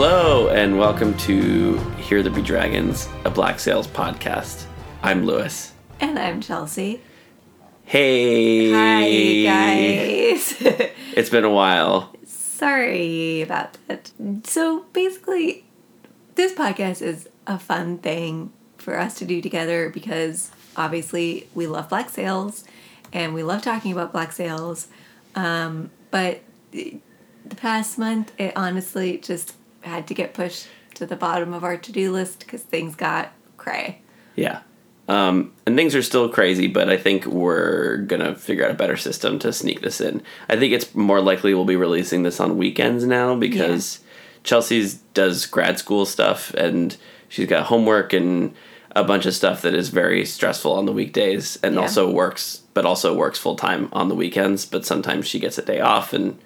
Hello, and welcome to Here There Be Dragons, a Black Sails podcast. I'm Lewis. And I'm Chelsea. Hey! Hi, guys. It's been a while. Sorry about that. So basically, this podcast is a fun thing for us to do together because obviously we love black sails and we love talking about black sails. Um, but the past month, it honestly just had to get pushed to the bottom of our to do list because things got cray. Yeah. Um, and things are still crazy, but I think we're gonna figure out a better system to sneak this in. I think it's more likely we'll be releasing this on weekends now because Chelsea's does grad school stuff and she's got homework and a bunch of stuff that is very stressful on the weekdays and Yeah. also works but also works full time on the weekends, but sometimes she gets a day off and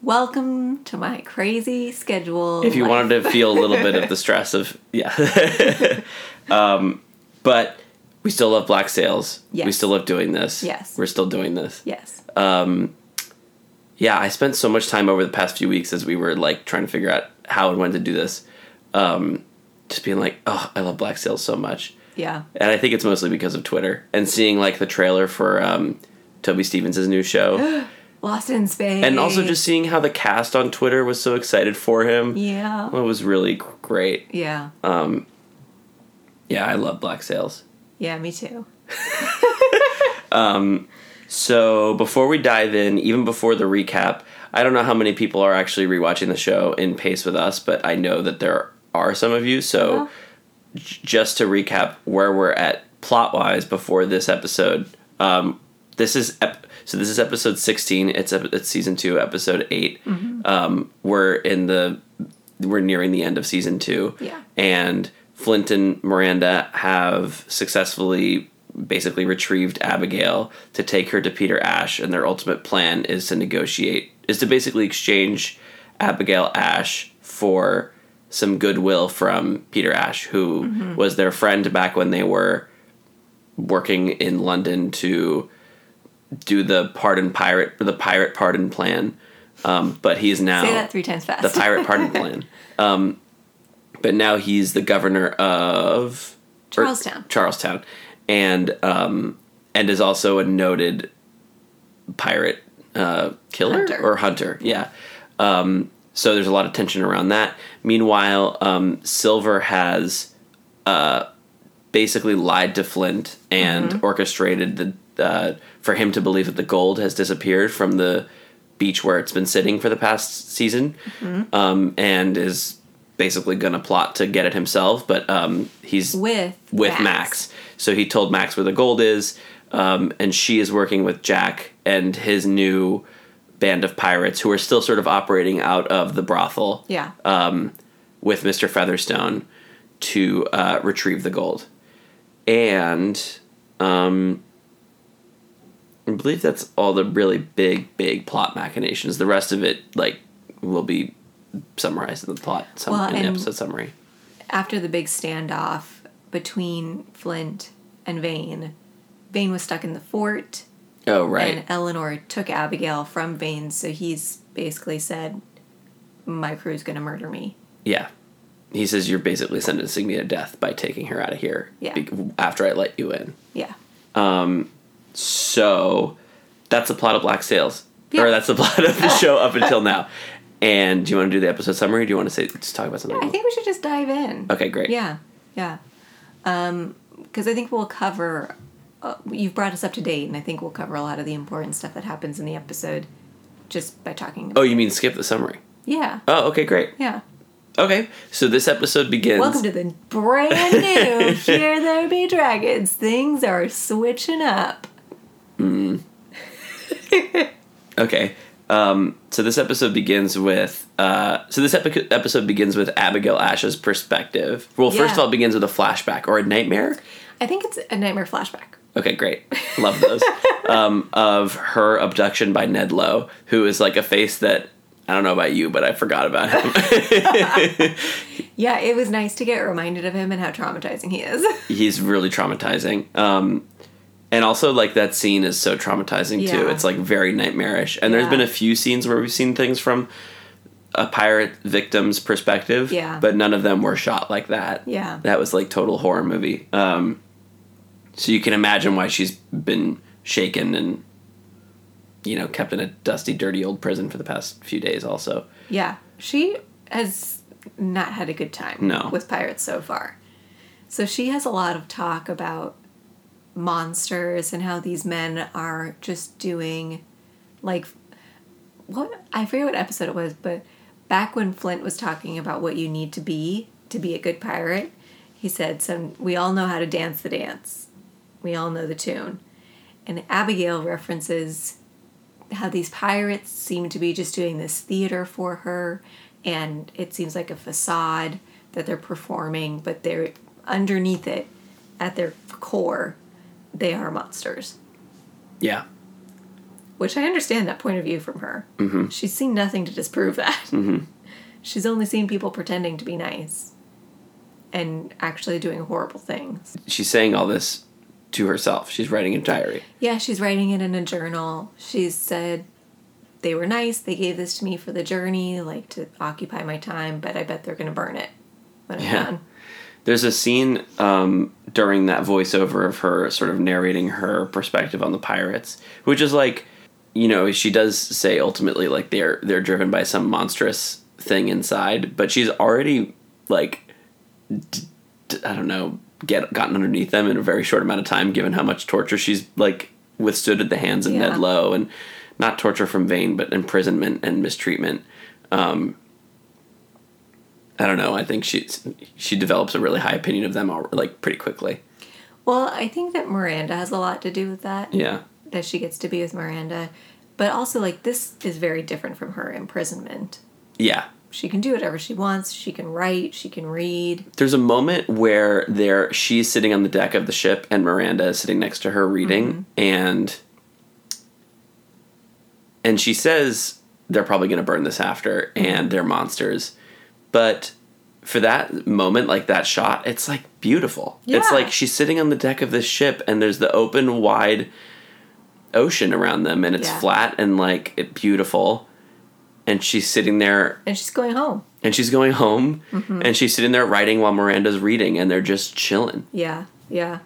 Welcome to my crazy schedule. if you life. wanted to feel a little bit of the stress of yeah um, but we still love black sails we still love doing this Yes. we're still doing this Yes. yeah i spent so much time over the past few weeks as we were like trying to figure out how and when to do this um, just being like oh i love black sails so much Yeah. and i think it's mostly because of twitter and seeing like the trailer for um, toby stephens' new show Lost in space. and also just seeing how the cast on twitter was so excited for him Yeah. it was really great Yeah. yeah i love black sails Yeah, me too. So before we dive in, even before the recap, I don't know how many people are actually rewatching the show in pace with us, but I know that there are some of you. So j- just to recap where we're at plot wise before this episode, um, this is ep- so this is episode sixteen. It's ep- it's season two, episode 8 Um, we're in the we're nearing the end of season two. Yeah. and Flint and Miranda have successfully basically retrieved Abigail to take her to Peter Ash, and their ultimate plan is to negotiate, is to basically exchange Abigail Ash for some goodwill from Peter Ash, who was their friend back when they were working in London to do the pardon pirate, the pirate pardon plan. Um, but he's now Say that three times fast. the pirate pardon plan. Um, but now he's the governor of Charlestown. Charlestown, and um, and is also a noted pirate uh, killer Hunter. or hunter. Yeah. Um, so there's a lot of tension around that. Meanwhile, um, Silver has uh, basically lied to Flint and Mm-hmm. orchestrated the uh, for him to believe that the gold has disappeared from the beach where it's been sitting for the past season, Mm-hmm. um, and is basically going to plot to get it himself. But um, he's with with Max. So he told Max where the gold is, um, and she is working with Jack and his new band of pirates who are still sort of operating out of the brothel Yeah. Uh, with Mr. Featherstone to uh, retrieve the gold. And um, I believe that's all the really big, big plot machinations. The rest of it, like, will be summarized in the plot, sum- Well, in the episode summary. After the big standoff between Flint and Vane, Vane was stuck in the fort, Oh, right. and Eleanor took Abigail from Vane, so he's basically said, "My crew's gonna murder me." Yeah. He says you're basically sentencing me to death by taking her out of here. Yeah. after I let you in. Yeah. Um, So that's the plot of Black Sails. Yeah. Or that's the plot of the show up until now. And do you want to do the episode summary? Or do you want to say just talk about something? I think we should just dive in. Okay, great. Yeah, yeah. Because I think we'll cover. Uh, you've brought us up to date, and I think we'll cover a lot of the important stuff that happens in the episode just by talking. Oh, you mean skip the summary? yeah, Oh, okay, great. yeah. Okay, so this episode begins. Welcome to the brand new Here There Be Dragons. Things are switching up. Okay. Um, so this episode begins with uh, so this epi- episode begins with Abigail Ash's perspective. Well, first of all, it begins with a flashback or a nightmare. I think it's a nightmare flashback. Okay, great. Love those. um, of her abduction by Ned Lowe, who is like a face that I don't know about you, but I forgot about him. Yeah, it was nice to get reminded of him and how traumatizing he is. He's really traumatizing. Um, and also, like that scene is so traumatizing too. It's like very nightmarish. And there's been a few scenes where we've seen things from a pirate victim's perspective. Yeah. But none of them were shot like that. Yeah. That was like total horror movie. Um, so you can imagine why she's been shaken and, you know, kept in a dusty, dirty old prison for the past few days. Also. Yeah, she has not had a good time No. with pirates so far. So she has a lot of talk about monsters and how these men are just doing like what I forget what episode it was, but back when Flint was talking about what you need to be to be a good pirate, he said some we all know how to dance the dance. We all know the tune. And Abigail references how these pirates seem to be just doing this theater for her and it seems like a facade that they're performing but they're underneath it at their core they are monsters Yeah. which i understand that point of view from her mm-hmm. she's seen nothing to disprove that mm-hmm. she's only seen people pretending to be nice and actually doing horrible things She's saying all this to herself. She's writing a diary. Yeah, she's writing it in a journal. She said they were nice. They gave this to me for the journey, like to occupy my time, but I bet they're going to burn it when I'm Yeah. done. There's a scene um, during that voiceover of her sort of narrating her perspective on the pirates, which is like, you know, she does say ultimately like they're they're driven by some monstrous thing inside, but she's already like, d- d- I don't know, get gotten underneath them in a very short amount of time, given how much torture she's like withstood at the hands of Yeah. Ned Lowe, and not torture from Vane, but imprisonment and mistreatment. Um, I don't know. I think she she develops a really high opinion of them all, like pretty quickly. Well, I think that Miranda has a lot to do with that. Yeah. That she gets to be with Miranda. But also, like, this is very different from her imprisonment. Yeah. She can do whatever she wants. She can write. She can read. There's a moment where there she's sitting on the deck of the ship and Miranda is sitting next to her reading mm-hmm. and and she says they're probably going to burn this after and mm-hmm. they're monsters. But for that moment like that shot, it's like beautiful. It's like she's sitting on the deck of this ship and there's the open wide ocean around them and it's Yeah. flat and like it beautiful. And she's sitting there And she's going home. and she's going home mm-hmm. and she's sitting there writing while Miranda's reading and they're just chilling. Yeah, yeah.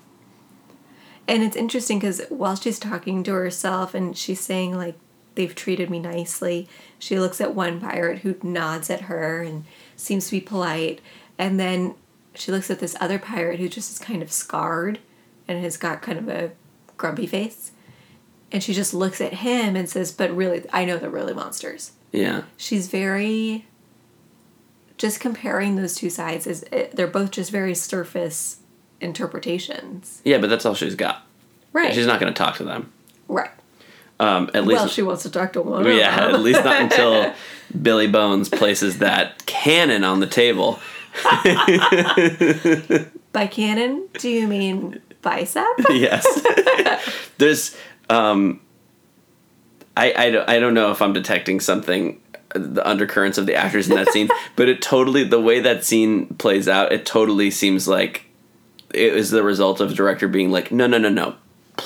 And it's interesting because while she's talking to herself and she's saying, like, they've treated me nicely, she looks at one pirate who nods at her and seems to be polite. And then she looks at this other pirate who just is kind of scarred and has got kind of a grumpy face. And she just looks at him and says, But really, I know they're really monsters Yeah. she's very just comparing those two sides is it, they're both just very surface interpretations Yeah, but that's all she's got. right She's not going to talk to them. right Um, at least well she wants to talk to one yeah, at least not until Billy Bones places that cannon on the table. by cannon, do you mean bicep yes. There's um I, I don't, I don't know if I'm detecting something uh, the undercurrents of the actors in that scene, but it totally the way that scene plays out, it totally seems like it is the result of the director being like, no, no, no, no.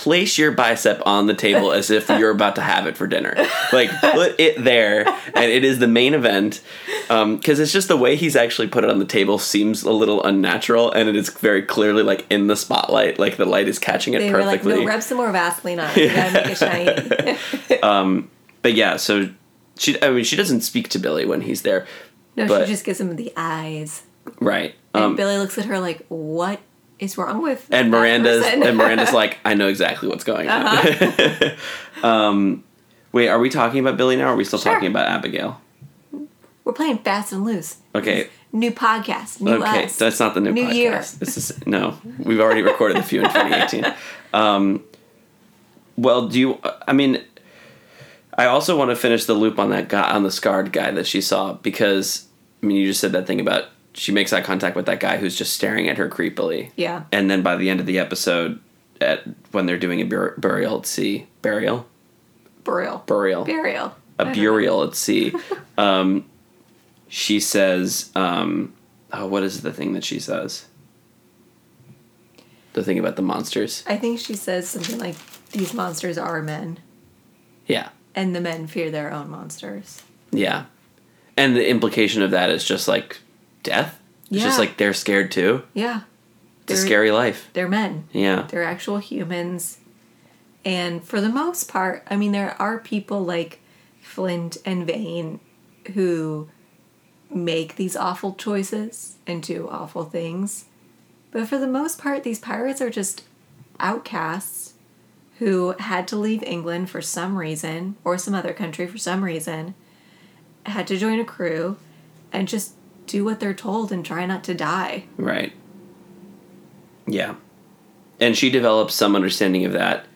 Place your bicep on the table as if you're about to have it for dinner. Like put it there, and it is the main event. Because it's just the way he's actually put it on the table seems a little unnatural, and it is very clearly like in the spotlight, like the light is catching it they were like perfectly. no rub some more vaseline on it you gotta make it shiny um, but yeah, so she, I mean, she doesn't speak to Billy when he's there, no But- she just gives him the eyes right? and Um, billy looks at her like what is wrong with and Miranda's person?" and Miranda's like, I know exactly what's going on. um, wait, are we talking about Billy now? or Are we still Sure. talking about Abigail? we're playing fast and loose Okay, new podcast new okay, us that's not the new, New podcast. year. This is no, we've already recorded a few in 2018. Um, well, do you? I mean, I also want to finish the loop on that guy on the scarred guy that she saw because I mean, you just said that thing about she makes eye contact with that guy who's just staring at her creepily. yeah and then by the end of the episode, at when they're doing a bur- burial at sea, burial, burial burial, burial a burial at sea, um, she says, um, "Oh, what is the thing that she says? The thing about the monsters. I think she says something like, "These monsters are men, Yeah, and the men fear their own monsters." yeah." And the implication of that is just like death. It's just like they're scared too. Yeah. It's a They're- scary life. They're men. Yeah. They're actual humans. And for the most part, I mean, there are people like Flint and Vane who make these awful choices and do awful things. But for the most part, these pirates are just outcasts who had to leave England for some reason or some other country for some reason, had to join a crew, and just do what they're told and try not to die. Right. Yeah. And she develops some understanding of that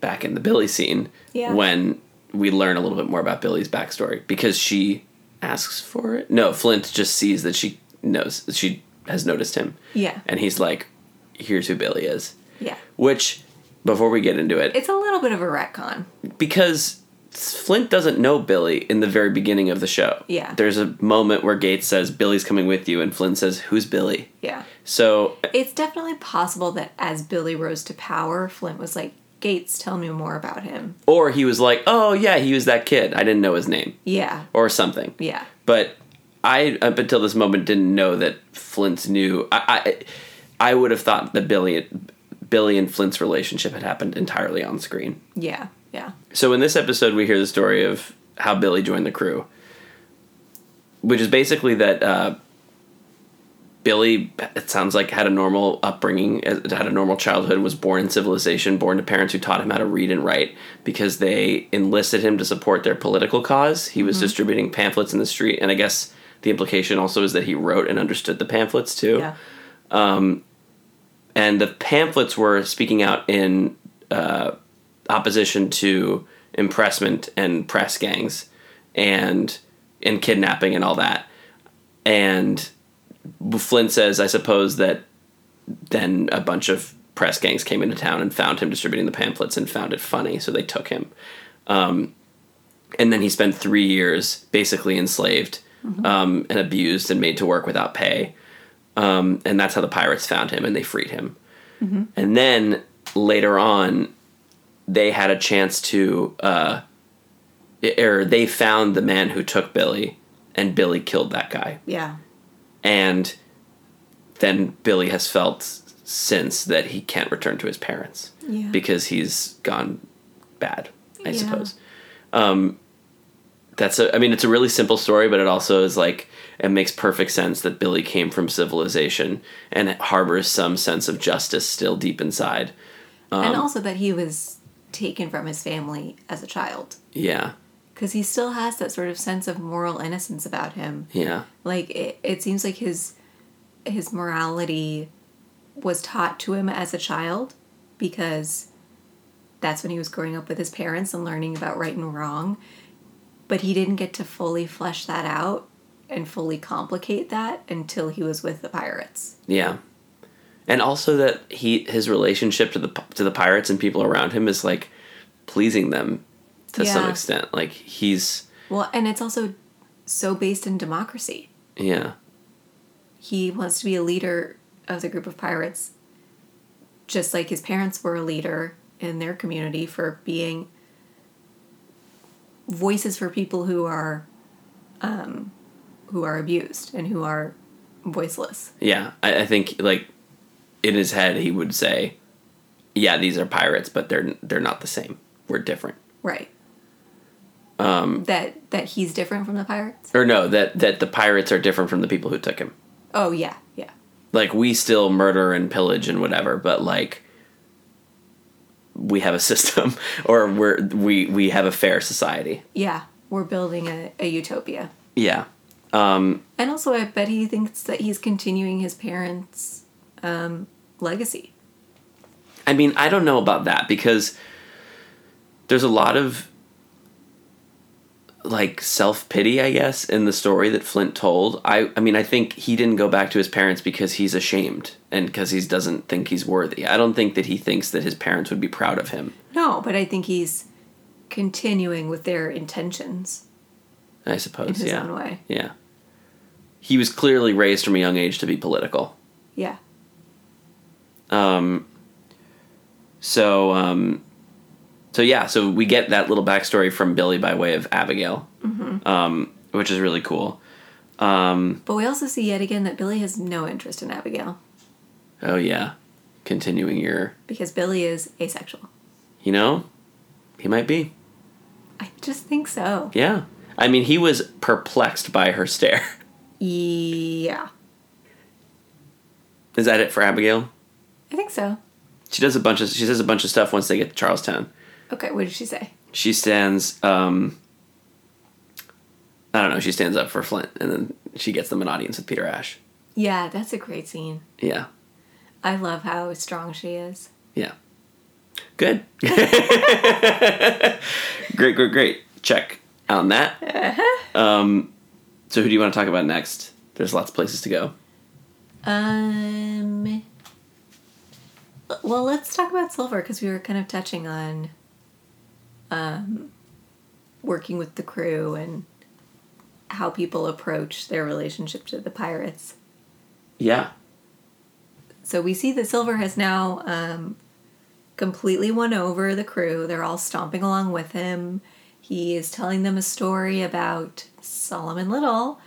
back in the Billy scene Yeah. when we learn a little bit more about Billy's backstory because she asks for it. No, Flint just sees that she knows that she has noticed him. Yeah. And he's like, here's who Billy is. Yeah. Which, before we get into it, It's a little bit of a retcon. because Flint doesn't know Billy in the very beginning of the show. Yeah. There's a moment where Gates says, Billy's coming with you, and Flint says, Who's Billy? Yeah. So It's definitely possible that as Billy rose to power, Flint was like, Gates, tell me more about him. Or he was like, "Oh yeah, he was that kid. I didn't know his name," Yeah. or something. Yeah. But I, up until this moment, didn't know that Flint knew. I, I, I would have thought that Billy, Billy and Flint's relationship had happened entirely on screen. Yeah. Yeah. So in this episode, we hear the story of how Billy joined the crew, which is basically that uh, Billy, it sounds like, had a normal upbringing, uh, had a normal childhood, was born in civilization, born to parents who taught him how to read and write because they enlisted him to support their political cause. He was distributing pamphlets in the street, and I guess the implication also is that he wrote and understood the pamphlets too Yeah. and the pamphlets were speaking out in uh, opposition to impressment and press gangs and and kidnapping and all that. And Flint says, I suppose that then a bunch of press gangs came into town and found him distributing the pamphlets and found it funny, so they took him. Um, and then he spent three years basically enslaved um, and abused and made to work without pay. Um, and that's how the pirates found him and they freed him. And then later on, they had a chance to, uh, or they found the man who took Billy, and Billy killed that guy. Yeah. And then Billy has felt since that he can't return to his parents Yeah. because he's gone bad, I Yeah. suppose. Um, that's a, I mean, it's a really simple story, but it also is like, it makes perfect sense that Billy came from civilization and harbors some sense of justice still deep inside. Um, and also that he was taken from his family as a child. Yeah. Because he still has that sort of sense of moral innocence about him. Yeah. Like it, it seems like his his morality was taught to him as a child because that's when he was growing up with his parents and learning about right and wrong. But he didn't get to fully flesh that out and fully complicate that until he was with the pirates. Yeah. And also that he his relationship to the to the pirates and people around him is like pleasing them to some extent. Like he's Well, and it's also so based in democracy. yeah. He wants to be a leader of the group of pirates, just like his parents were a leader in their community for being voices for people who are um, who are abused and who are voiceless. Yeah. I, I think like in his head he would say, Yeah, these are pirates, but they're they're not the same. We're different. Right. Um, that that he's different from the pirates. Or no, that that the pirates are different from the people who took him. Oh yeah, yeah, Like we still murder and pillage and whatever, but like we have a system or we're we we have a fair society. yeah. We're building a, a utopia. Yeah. Um And also, I bet he thinks that he's continuing his parents' um, legacy. I mean, I don't know about that because there's a lot of like self pity, I guess, in the story that Flint told. I I mean, I think he didn't go back to his parents because he's ashamed and because he doesn't think he's worthy. I don't think that he thinks that his parents would be proud of him. No, but I think he's continuing with their intentions I in suppose, his yeah, own way. yeah. He was clearly raised from a young age to be political. Yeah. Um, so, um, so yeah, so we get that little backstory from Billy by way of Abigail, um, which is really cool. Um, But we also see yet again that Billy has no interest in Abigail oh yeah, continuing your, because Billy is asexual. you know, he might be. I just think so. Yeah, I mean, he was perplexed by her stare. Yeah. Is that it for Abigail? I think so. She does a bunch of she says a bunch of stuff once they get to Charlestown. Okay, what did she say? She stands. Um, I don't know. She stands up for Flint, and then she gets them an audience with Peter Ash. Yeah, that's a great scene. Yeah, I love how strong she is. yeah, good. great, great, great. Check on that. Um, so who do you want to talk about next? There's lots of places to go. Um. Well, let's talk about Silver because we were kind of touching on, um, working with the crew and how people approach their relationship to the pirates. Yeah, So we see that Silver has now um, completely won over the crew. They're all stomping along with him. He is telling them a story about Solomon Little,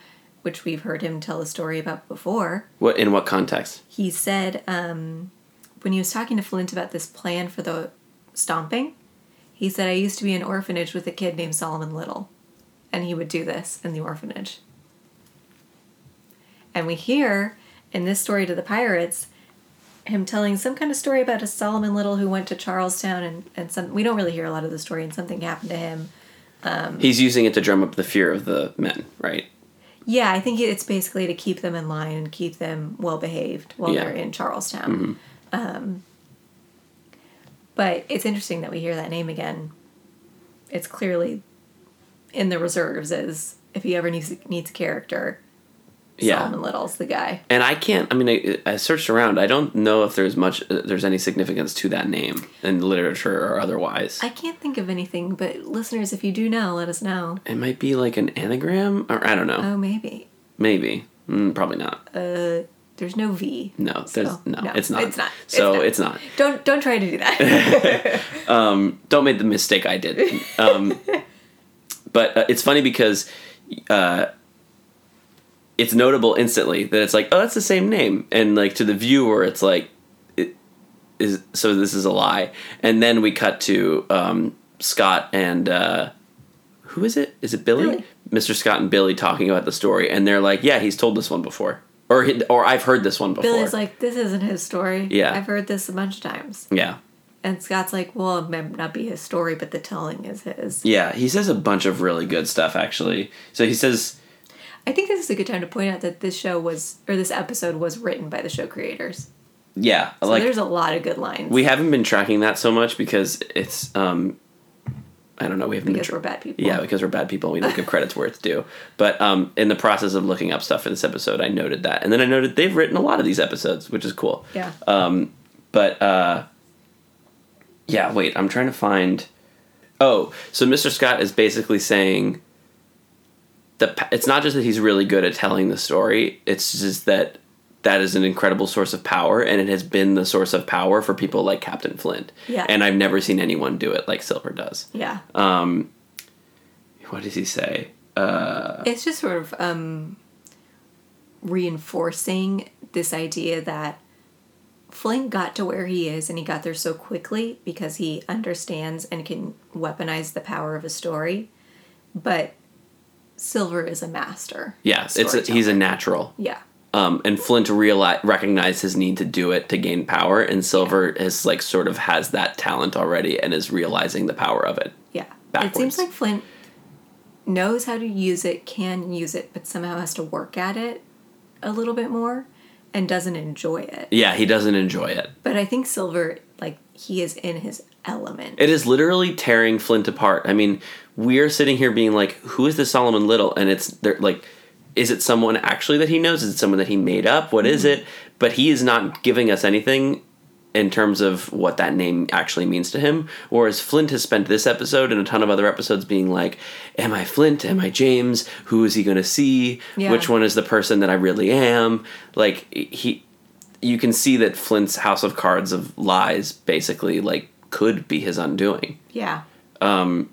which we've heard him tell a story about before. what in what context? He said um, when he was talking to Flint about this plan for the stomping, he said, I used to be in an orphanage with a kid named Solomon Little, and he would do this in the orphanage. And we hear in this story to the pirates him telling some kind of story about a Solomon Little who went to Charlestown and, and some we don't really hear a lot of the story and something happened to him. Um, He's using it to drum up the fear of the men, right? Yeah, I think it's basically to keep them in line and keep them well behaved while Yeah. they're in Charlestown. Mm-hmm. Um, but it's interesting that we hear that name again. It's clearly in the reserves as if he ever needs needs a character. Yeah. Solomon Little's the guy. And I can't. I mean, I, I searched around. I don't know if there's much. uh, There's any significance to that name in literature or otherwise. I can't think of anything, but listeners, if you do know, let us know. it might be like an anagram, or I don't know. Oh, maybe. Maybe. Mm, probably not. Uh, there's no V. No, there's So, no, no, It's not. it's not. So It's it's not. Don't don't try to do that. Don't make the mistake I did. Um, but uh, it's funny because uh, it's notable instantly that it's like, oh, that's the same name, and like to the viewer, it's like, it is so this is a lie, and then we cut to um, Scott and uh, who is it? Is it Billy? Billy. Mr. Scott and Billy talking about the story, and they're like, yeah, he's told this one before, or or I've heard this one before. Billy's like, this isn't his story. Yeah. I've heard this a bunch of times. yeah. And Scott's like, well, it may not be his story, but the telling is his. Yeah, he says a bunch of really good stuff actually. So he says, I think this is a good time to point out that this show was, or this episode was written by the show creators. yeah, So like there's a lot of good lines. we haven't been tracking that so much because it's um I don't know, we haven't because been we're bad people. yeah, because we're bad people we don't give credits where it's due. But um in the process of looking up stuff for this episode, I noted that. And then I noted they've written a lot of these episodes, which is cool. Yeah. But uh yeah, wait, I'm trying to find Oh, so Mr. Scott is basically saying that pa- it's not just that he's really good at telling the story, it's just that that is an incredible source of power and it has been the source of power for people like Captain Flint. Yeah. And I've never seen anyone do it like Silver does. yeah. What does he say? Uh, it's just sort of um, reinforcing this idea that Flint got to where he is and he got there so quickly because he understands and can weaponize the power of a story. But Silver is a master. yeah, it's a, he's a natural. Yeah. Um, and Flint reali recognized his need to do it to gain power, and Silver is like sort of has that talent already and is realizing the power of it. Yeah. It seems like Flint knows how to use it, can use it, but somehow has to work at it a little bit more and doesn't enjoy it. Yeah, he doesn't enjoy it. But I think Silver, like, he is in his element. It is literally tearing Flint apart. I mean, we're sitting here being like, "Who is this Solomon Little?" And it's they're like, is it someone actually that he knows? Is it someone that he made up? What is it? But he is not giving us anything in terms of what that name actually means to him. Whereas Flint has spent this episode and a ton of other episodes being like, "Am I Flint? Am I James? Who is he going to see? Yeah. Which one is the person that I really am?" Like he, you can see that Flint's House of Cards of lies basically like could be his undoing. yeah. Um,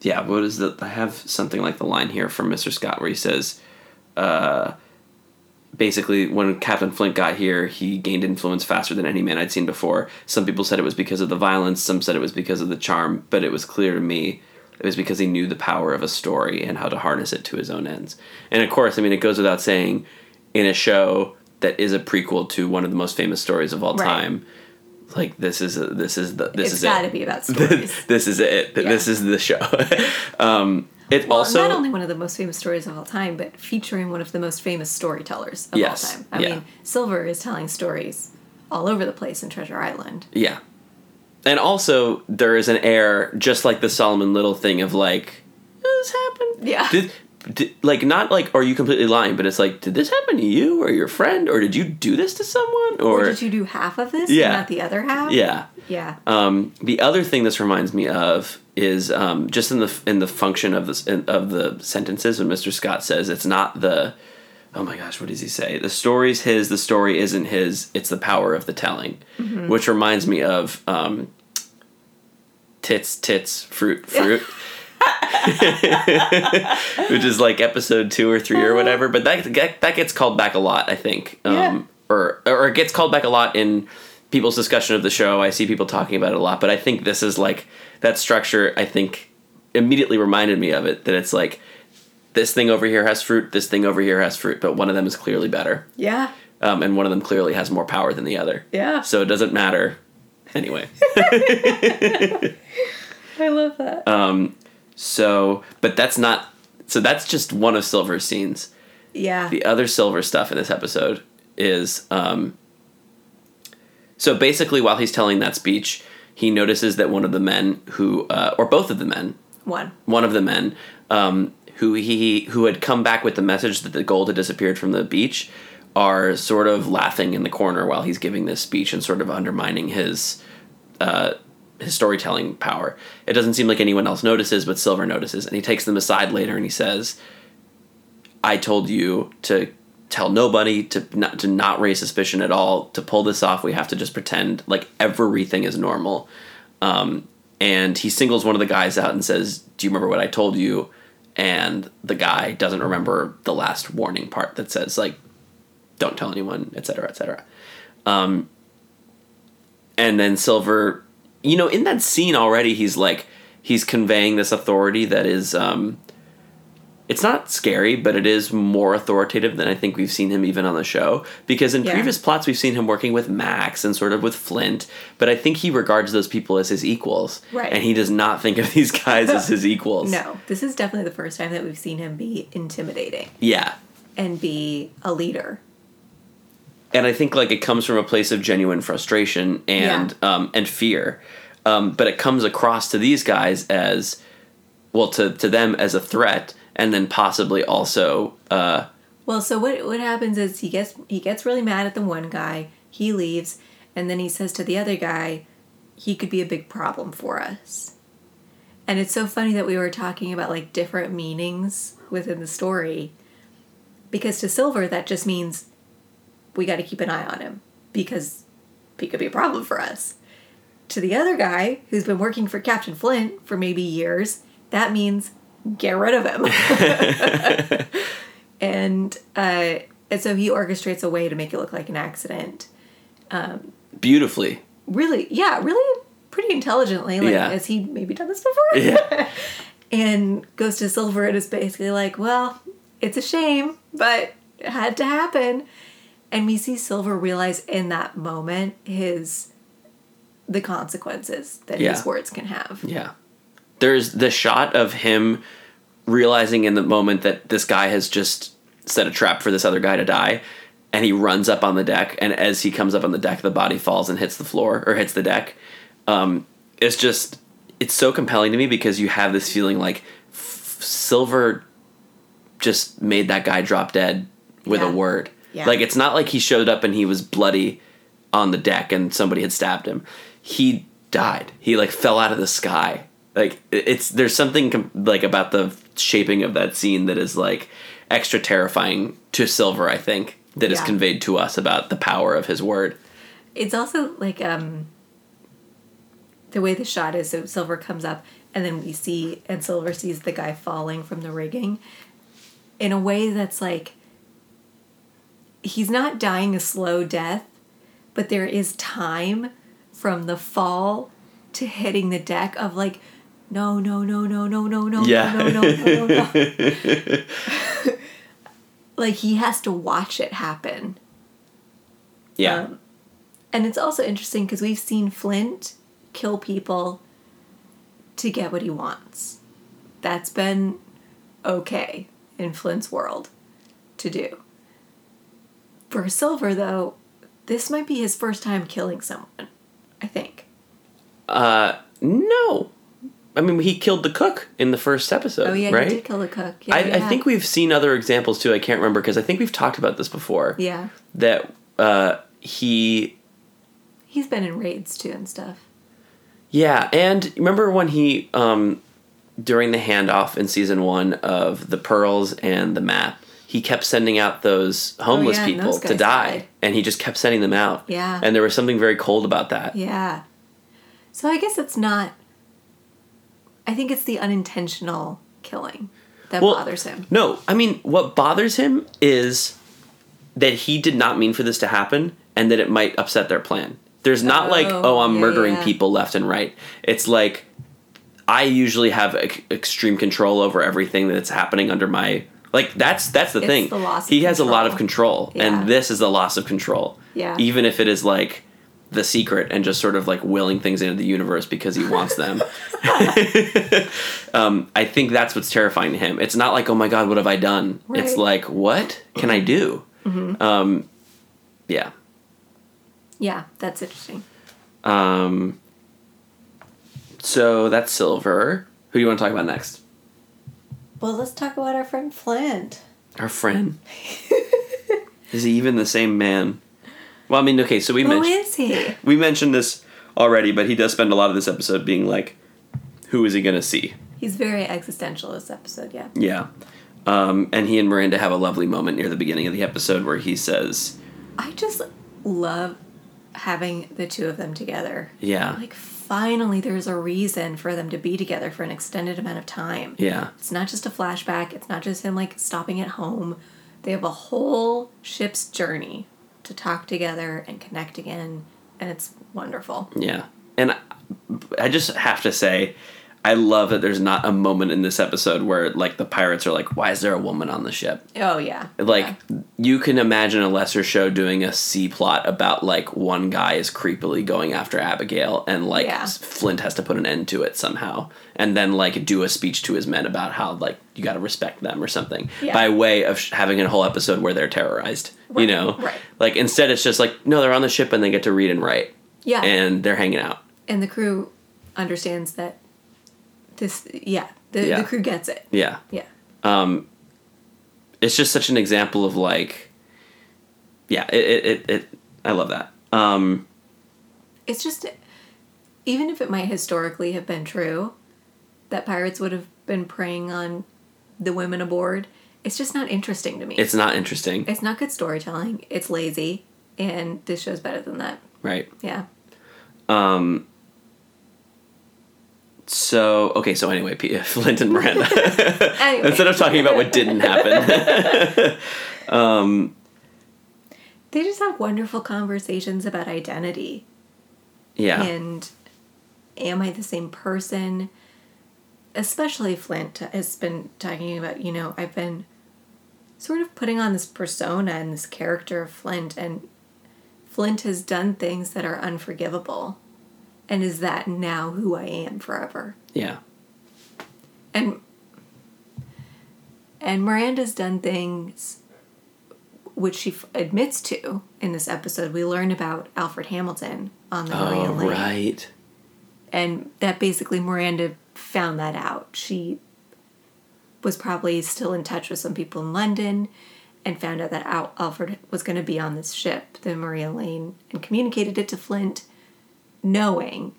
yeah, what is the? I have something like the line here from Mr. Scott where he says, uh, basically, when Captain Flint got here, he gained influence faster than any man I'd seen before. Some people said it was because of the violence, some said it was because of the charm, but it was clear to me it was because he knew the power of a story and how to harness it to his own ends. And of course, I mean, it goes without saying, in a show that is a prequel to one of the most famous stories of all Right. time. Like this is a, this is the this it's is got to it. be about stories. this is it. This is the show. um, it Well, also not only one of the most famous stories of all time, but featuring one of the most famous storytellers of Yes, all time. I yeah. mean, Silver is telling stories all over the place in Treasure Island. Yeah. And also, there is an air, just like the Solomon Little thing, of like, this happened. Yeah. Did, did, like, not like, are you completely lying, but it's like, did this happen to you or your friend, or did you do this to someone? Or, Or did you do half of this Yeah. and not the other half? yeah. Yeah. Um, the other thing this reminds me of is um, just in the in the function of this in, of the sentences when Mr. Scott says it's not the oh my gosh what does he say the story's his the story isn't his it's the power of the telling which reminds me of um, tits tits fruit fruit which is like episode two or three or whatever but that that gets called back a lot I think um, Yeah. or or it gets called back a lot in people's discussion of the show. I see people talking about it a lot, but I think this is like that structure. I think immediately reminded me of it that it's like this thing over here has fruit, this thing over here has fruit, but one of them is clearly better, Yeah. um, and one of them clearly has more power than the other. Yeah. So it doesn't matter. Anyway, I love that. um, so but that's not. So that's just one of Silver's scenes. yeah. The other silver stuff in this episode is um, so basically while he's telling that speech, he notices that one of the men who, uh, or both of the men, One. one of the men um, who he who had come back with the message that the gold had disappeared from the beach, are sort of laughing in the corner while he's giving this speech and sort of undermining his. Uh, his storytelling power. It doesn't seem like anyone else notices, but Silver notices, and he takes them aside later and he says, I told you to tell nobody to not to not raise suspicion at all. To pull this off, we have to just pretend like everything is normal. Um, and he singles one of the guys out and says, "Do you remember what I told you?" And the guy doesn't remember the last warning part that says like, "Don't tell anyone," etc., etc. Um, and then Silver, you know, in that scene already, he's like he's conveying this authority that is. Um, it's not scary, but it is more authoritative than I think we've seen him even on the show. Because in Yeah. previous plots, we've seen him working with Max and sort of with Flint, but I think he regards those people as his equals. Right. And he does not think of these guys as his equals. No, this is definitely the first time that we've seen him be intimidating Yeah. and be a leader. And I think like it comes from a place of genuine frustration and um, and fear, um, but it comes across to these guys as well to to them as a threat, and then possibly also uh, Well, so what what happens is he gets he gets really mad at the one guy, he leaves, and then he says to the other guy, he could be a big problem for us. And it's so funny that we were talking about like different meanings within the story. Because to Silver that just means we got to keep an eye on him because he could be a problem for us. To the other guy who's been working for Captain Flint for maybe years, that means get rid of him. and uh, and so he orchestrates a way to make it look like an accident. beautifully. Really, yeah, really pretty intelligently. Like, Yeah. has he maybe done this before? Yeah. and goes to Silver and is basically like, well, it's a shame, but it had to happen. And we see Silver realize in that moment his the consequences that Yeah. his words can have. Yeah. There's the shot of him realizing in the moment that this guy has just set a trap for this other guy to die. And he runs up on the deck. And as he comes up on the deck, the body falls and hits the floor or hits the deck. Um, it's just, it's so compelling to me because you have this feeling like f- Silver just made that guy drop dead with Yeah. a word. Yeah. Like, it's not like he showed up and he was bloody on the deck and somebody had stabbed him. He died. He like fell out of the sky. Like it's there's something com- like about the shaping of that scene that is like extra terrifying to Silver. I think that is Yeah. conveyed to us about the power of his word. It's also like um the way the shot is so Silver comes up and then we see and Silver sees the guy falling from the rigging in a way that's like he's not dying a slow death, but there is time from the fall to hitting the deck of like no no no no no no no Yeah. no no no no no no like he has to watch it happen Yeah. um, and it's also interesting because we've seen Flint kill people to get what he wants. That's been okay in Flint's world to do. For Silver, though, this might be his first time killing someone, I think. uh, no. I mean, he killed the cook in the first episode, Oh, yeah, right? he did kill the cook. Yeah, I, yeah. I think we've seen other examples too. I can't remember because I think we've talked about this before. Yeah. That uh, he, He's been in raids too and stuff. yeah, and remember when he, um, during the handoff in season one of the pearls and the map, he kept sending out those homeless Oh, yeah, people those to die, died. and he just kept sending them out. Yeah. and there was something very cold about that. Yeah. So I guess it's not. I think it's the unintentional killing that Well, bothers him. No, I mean, what bothers him is that he did not mean for this to happen and that it might upset their plan. There's not like, Oh, oh, I'm yeah, murdering yeah. people left and right. It's like, I usually have ex- extreme control over everything that's happening under my. Like that's that's the It's thing. the he has a lot of control. control, Yeah. and this is the loss of control. Yeah. Even if it is like the secret and just sort of like willing things into the universe because he wants them. um, I think that's what's terrifying to him. It's not like, oh my god, what have I done? It's Right. Mm-hmm. like, what can I do? Um, yeah. Yeah, that's interesting. Um, so that's Silver. Who do you want to talk about next? Well, let's talk about our friend Flint. Our friend. is he even the same man? Well, I mean, okay, so we Who mentioned is he? we mentioned this already, but he does spend a lot of this episode being like, who is he going to see? He's very existential this episode, yeah. Yeah. Um, and he and Miranda have a lovely moment near the beginning of the episode where he says, I just love having the two of them together. Yeah. Like, finally, there's a reason for them to be together for an extended amount of time. Yeah. It's not just a flashback, it's not just him, like, stopping at home. They have a whole ship's journey to talk together and connect again, and it's wonderful. Yeah. And I, I just have to say, I love that there's not a moment in this episode where like the pirates are like, why is there a woman on the ship? Oh, yeah. Like Yeah. you can imagine a lesser show doing a C plot about like one guy is creepily going after Abigail and like Yeah. Flint has to put an end to it somehow and then like do a speech to his men about how like you got to respect them or something Yeah. by way of sh- having a whole episode where they're terrorized. you know, right. like instead it's just like no, they're on the ship and they get to read and write Yeah. and they're hanging out. and the crew understands that this, yeah, the, Yeah. the crew gets it. Yeah. Yeah. Um, it's just such an example of like yeah it it, it, it i love that um It's just, even if it might historically have been true that pirates would have been preying on the women aboard, it's just not interesting to me. it's not interesting it's not good storytelling. It's lazy, and this show's better than that. right Yeah. So okay so anyway flint and miranda Anyway. instead of talking about what didn't happen um, They just have wonderful conversations about identity yeah and am I the same person? Especially Flint has been talking about, you know, I've been sort of putting on this persona and this character of Flint, and Flint has done things that are unforgivable. And is that now who I am forever? yeah And and Miranda's done things which she f- admits to in this episode. We learn about Alfred Hamilton on the Maria oh Lane right and that basically Miranda found that out. She was probably still in touch with some people in London and found out that Al- Alfred was going to be on this ship, the Maria Lane, and communicated it to Flint, knowing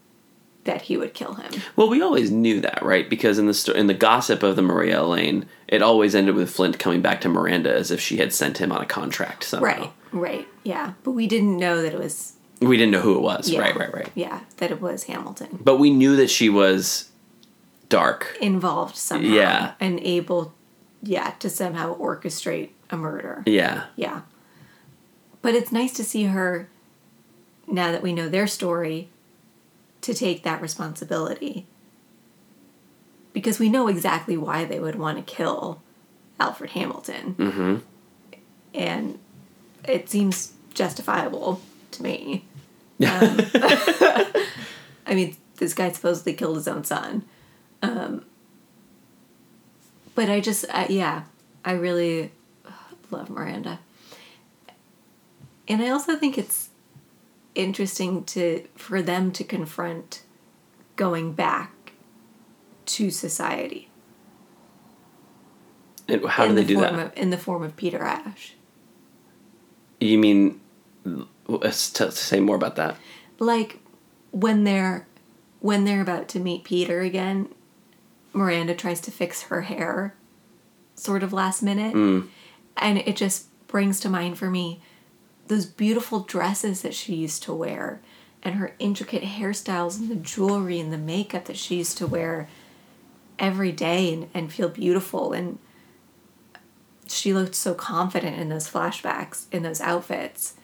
that he would kill him. well we always knew that right because in the sto- in the gossip of the maria lane it always ended with flint coming back to miranda as if she had sent him on a contract somehow Right, right, yeah. But we didn't know that it was. we didn't know who it was Yeah, right right right Yeah, that it was Hamilton. but we knew that she was dark. involved somehow. Yeah. And able, yeah, to somehow orchestrate a murder. Yeah. Yeah. But it's nice to see her, now that we know their story, to take that responsibility. Because we know exactly why they would want to kill Alfred Hamilton. Mm-hmm. And it seems justifiable to me. Um, I mean, this guy supposedly killed his own son. Um, but I just, uh, yeah, I really love Miranda. And I also think it's interesting to for them to confront going back to society And how do they the do that? Of, in the form of Peter Ashe. You mean uh, let's say more about that? like when they're when they're about to meet Peter again, Miranda tries to fix her hair sort of last minute. Mm. And it just brings to mind for me those beautiful dresses that she used to wear and her intricate hairstyles and the jewelry and the makeup that she used to wear every day and, and feel beautiful. And she looked so confident in those flashbacks in those outfits.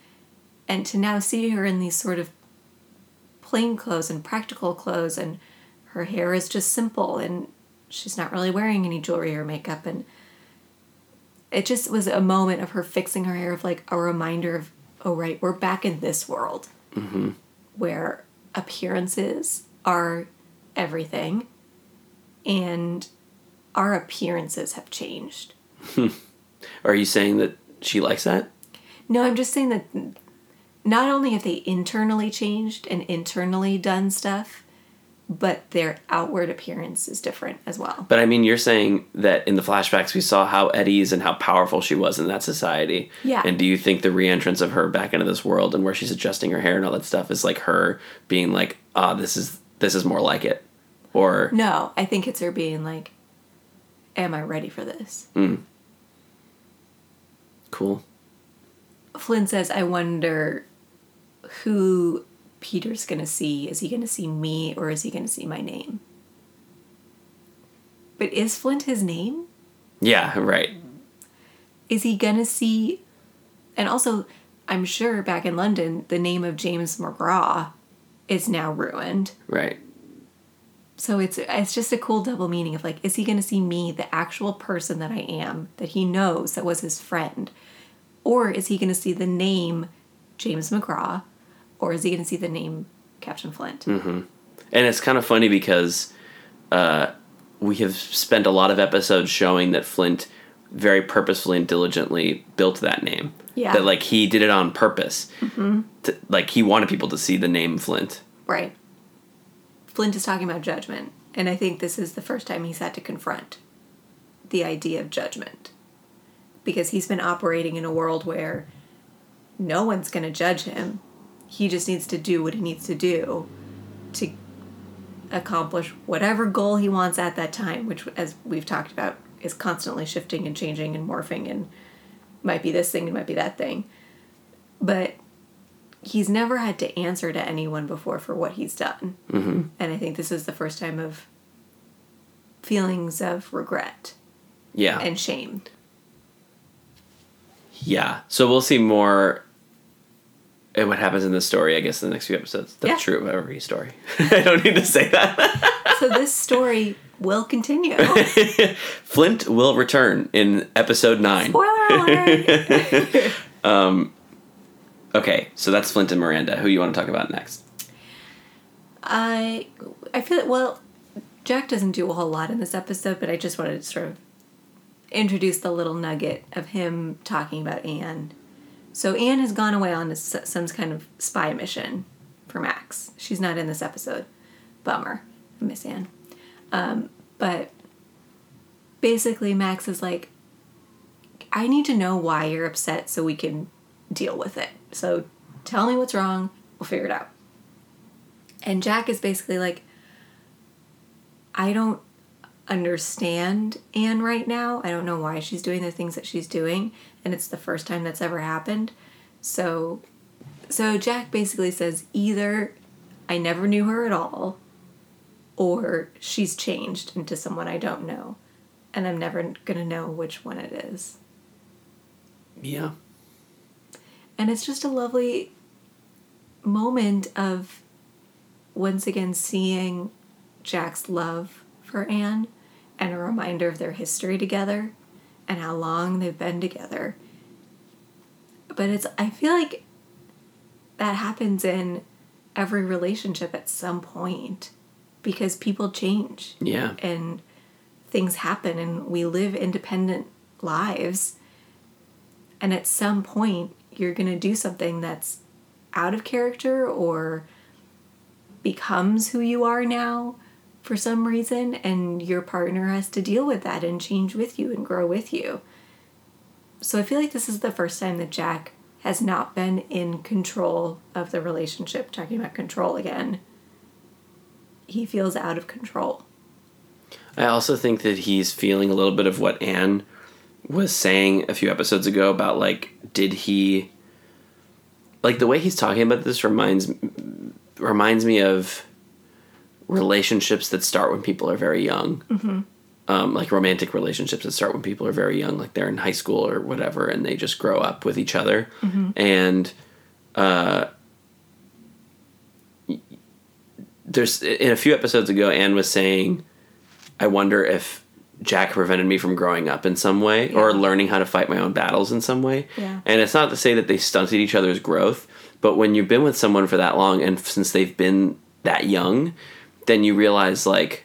And to now see her in these sort of plain clothes and practical clothes and her hair is just simple and she's not really wearing any jewelry or makeup and it just was a moment of her fixing her hair of like a reminder of oh right we're back in this world mm-hmm. where appearances are everything and our appearances have changed Are you saying that she likes that? No, I'm just saying that not only have they internally changed and internally done stuff, but their outward appearance is different as well. But I mean, you're saying that in the flashbacks we saw how Eddie's and how powerful she was in that society. Yeah. And do you think the reentrance of her back into this world and where she's adjusting her hair and all that stuff is like her being like, ah, this is this is more like it, or No, I think it's her being like, Am I ready for this? cool? Flint says, I wonder who Peter's going to see. Is he going to see me or is he going to see my name? But is Flint his name? Yeah, right. is he gonna see and also i'm sure back in london the name of james mcgraw is now ruined Right. so it's it's just a cool double meaning of like is he gonna see me the actual person that i am that he knows that was his friend or is he gonna see the name james mcgraw or is he gonna see the name captain flint And it's kind of funny because uh, we have spent a lot of episodes showing that Flint very purposefully and diligently built that name. Yeah. That like he did it on purpose. Mm-hmm. To, like he wanted people to see the name Flint. right flint is talking about judgment and i think this is the first time he's had to confront the idea of judgment because he's been operating in a world where no one's going to judge him. He just needs to do what he needs to do to accomplish whatever goal he wants at that time, which, as we've talked about, is constantly shifting and changing and morphing and might be this thing, it might be that thing. But he's never had to answer to anyone before for what he's done. Mm-hmm. And I think this is the first time of feelings of regret Yeah. and shame. yeah. So we'll see more and what happens in this story, I guess, in the next few episodes. That's Yeah. true of every story. I don't need to say that. So this story will continue. Flint will return in episode nine. Spoiler alert! um, Okay, so that's Flint and Miranda. Who you want to talk about next? I I feel well. Jack doesn't do a whole lot in this episode, but I just wanted to sort of introduce the little nugget of him talking about Anne. So Anne has gone away on some kind of spy mission for Max. She's not in this episode. Bummer. I miss Anne. Um, but basically, Max is like, I need to know why you're upset so we can deal with it. So tell me what's wrong. We'll figure it out. And Jack is basically like, I don't understand Anne right now. I don't know why she's doing the things that she's doing, and it's the first time that's ever happened. So so Jack basically says either I never knew her at all or she's changed into someone I don't know, and I'm never gonna know which one it is. Yeah. And it's just a lovely moment of once again seeing Jack's love for Anne and a reminder of their history together and how long they've been together. But it's, I feel like that happens in every relationship at some point because people change Yeah. and things happen and we live independent lives. And at some point, you're going to do something that's out of character or becomes who you are now for some reason, and your partner has to deal with that and change with you and grow with you. So I feel like this is the first time that Jack has not been in control of the relationship. Talking about control again, he feels out of control. I also think that he's feeling a little bit of what Anne was saying a few episodes ago about like, did he like the way he's talking about this reminds reminds me of relationships that start when people are very young. Mm-hmm. Um, like romantic relationships that start when people are very young, like they're in high school or whatever, and they just grow up with each other. And uh, there's in a few episodes ago, Anne was saying, "I wonder if Jack prevented me from growing up in some way or learning how to fight my own battles in some way." Yeah. And it's not to say that they stunted each other's growth, but when you've been with someone for that long and since they've been that young, then you realize like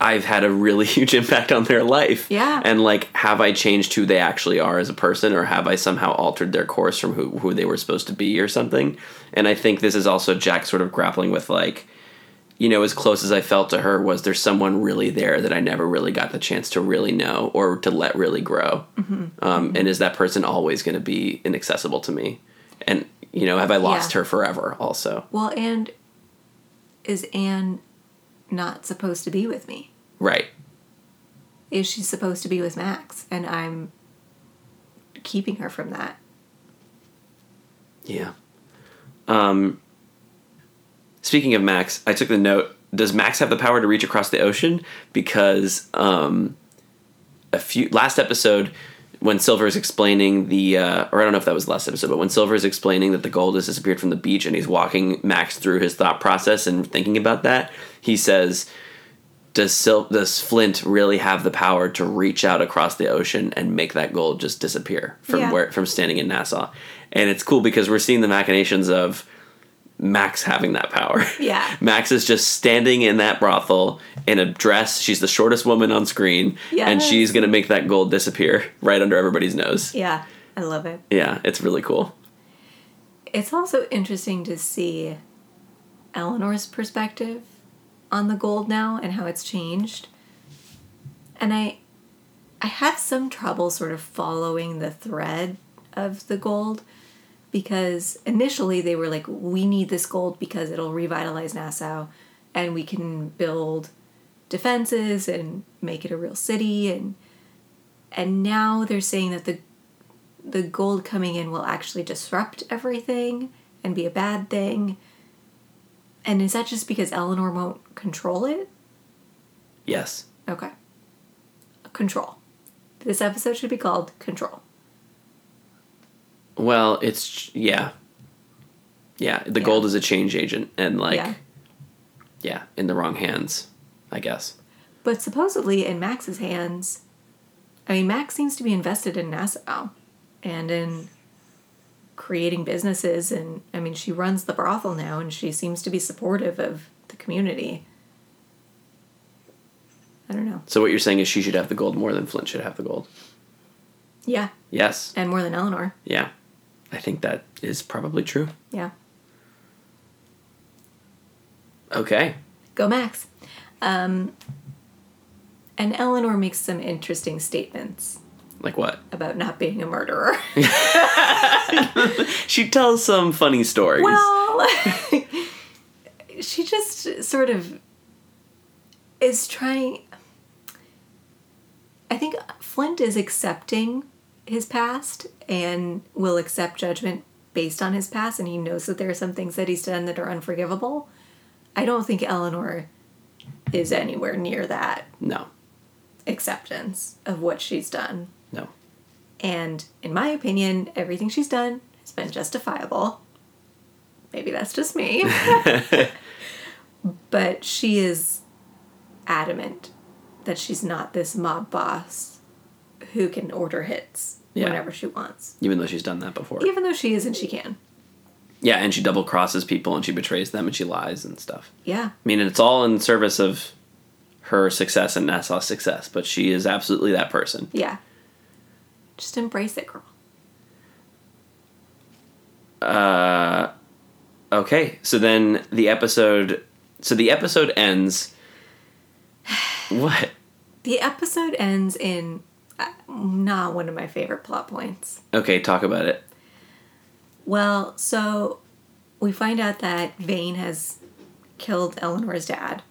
I've had a really huge impact on their life. Yeah. And like have I changed who they actually are as a person or have I somehow altered their course from who who they were supposed to be or something? And I think this is also Jack sort of grappling with like you know, as close as I felt to her, was there someone really there that I never really got the chance to really know or to let really grow? Um, And is that person always going to be inaccessible to me? And, you know, have I lost Yeah. her forever also? Well, and is Anne not supposed to be with me? Right. Is she supposed to be with Max? And I'm keeping her from that. Yeah. Um, speaking of Max, I took the note. Does Max have the power to reach across the ocean? Because um, a few last episode, when Silver is explaining the, uh, or I don't know if that was the last episode, but when Silver is explaining that the gold has disappeared from the beach, and he's walking Max through his thought process and thinking about that, he says, "Does Sil- does Flint really have the power to reach out across the ocean and make that gold just disappear from Yeah. where from standing in Nassau?" And it's cool because we're seeing the machinations of Max having that power. Yeah. Max is just standing in that brothel in a dress. She's the shortest woman on screen, and she's gonna make that gold disappear right under everybody's nose. Yeah, I love it. Yeah, it's really cool. It's also interesting to see Eleanor's perspective on the gold now and how it's changed. And I I have some trouble sort of following the thread of the gold because initially they were like we need this gold because it'll revitalize Nassau and we can build defenses and make it a real city and and now they're saying that the the gold coming in will actually disrupt everything and be a bad thing. And is that just because Eleanor won't control it? Yes. Okay. Control. This episode should be called Control. Well, it's yeah, yeah. The Yeah. gold is a change agent, and like, Yeah. yeah, in the wrong hands, I guess. But supposedly in Max's hands, I mean, Max seems to be invested in Nassau and in creating businesses. And I mean, she runs the brothel now and she seems to be supportive of the community. I don't know. So what you're saying is she should have the gold more than Flint should have the gold. Yeah. Yes. And more than Eleanor. Yeah. I think that is probably true. Yeah. Okay. Go Max. Um, and Eleanor makes some interesting statements Like what? about not being a murderer. She tells some funny stories. well, she just sort of is trying. I think Flint is accepting his past and will accept judgment based on his past, and he knows that there are some things that he's done that are unforgivable. I don't think Eleanor is anywhere near that No, acceptance of what she's done. no. And in my opinion, everything she's done has been justifiable. Maybe that's just me. but she is adamant that she's not this mob boss who can order hits Yeah. whenever she wants. Even though she's done that before. Even though she is and she can. Yeah, and she double crosses people and she betrays them and she lies and stuff. Yeah. I mean, it's all in service of her success and Nassau's success, but she is absolutely that person. Yeah. Just embrace it, girl. Uh, Okay, so then the episode. So the episode ends. What? The episode ends in not one of my favorite plot points. Okay, talk about it. Well, so we find out that Vane has killed Eleanor's dad.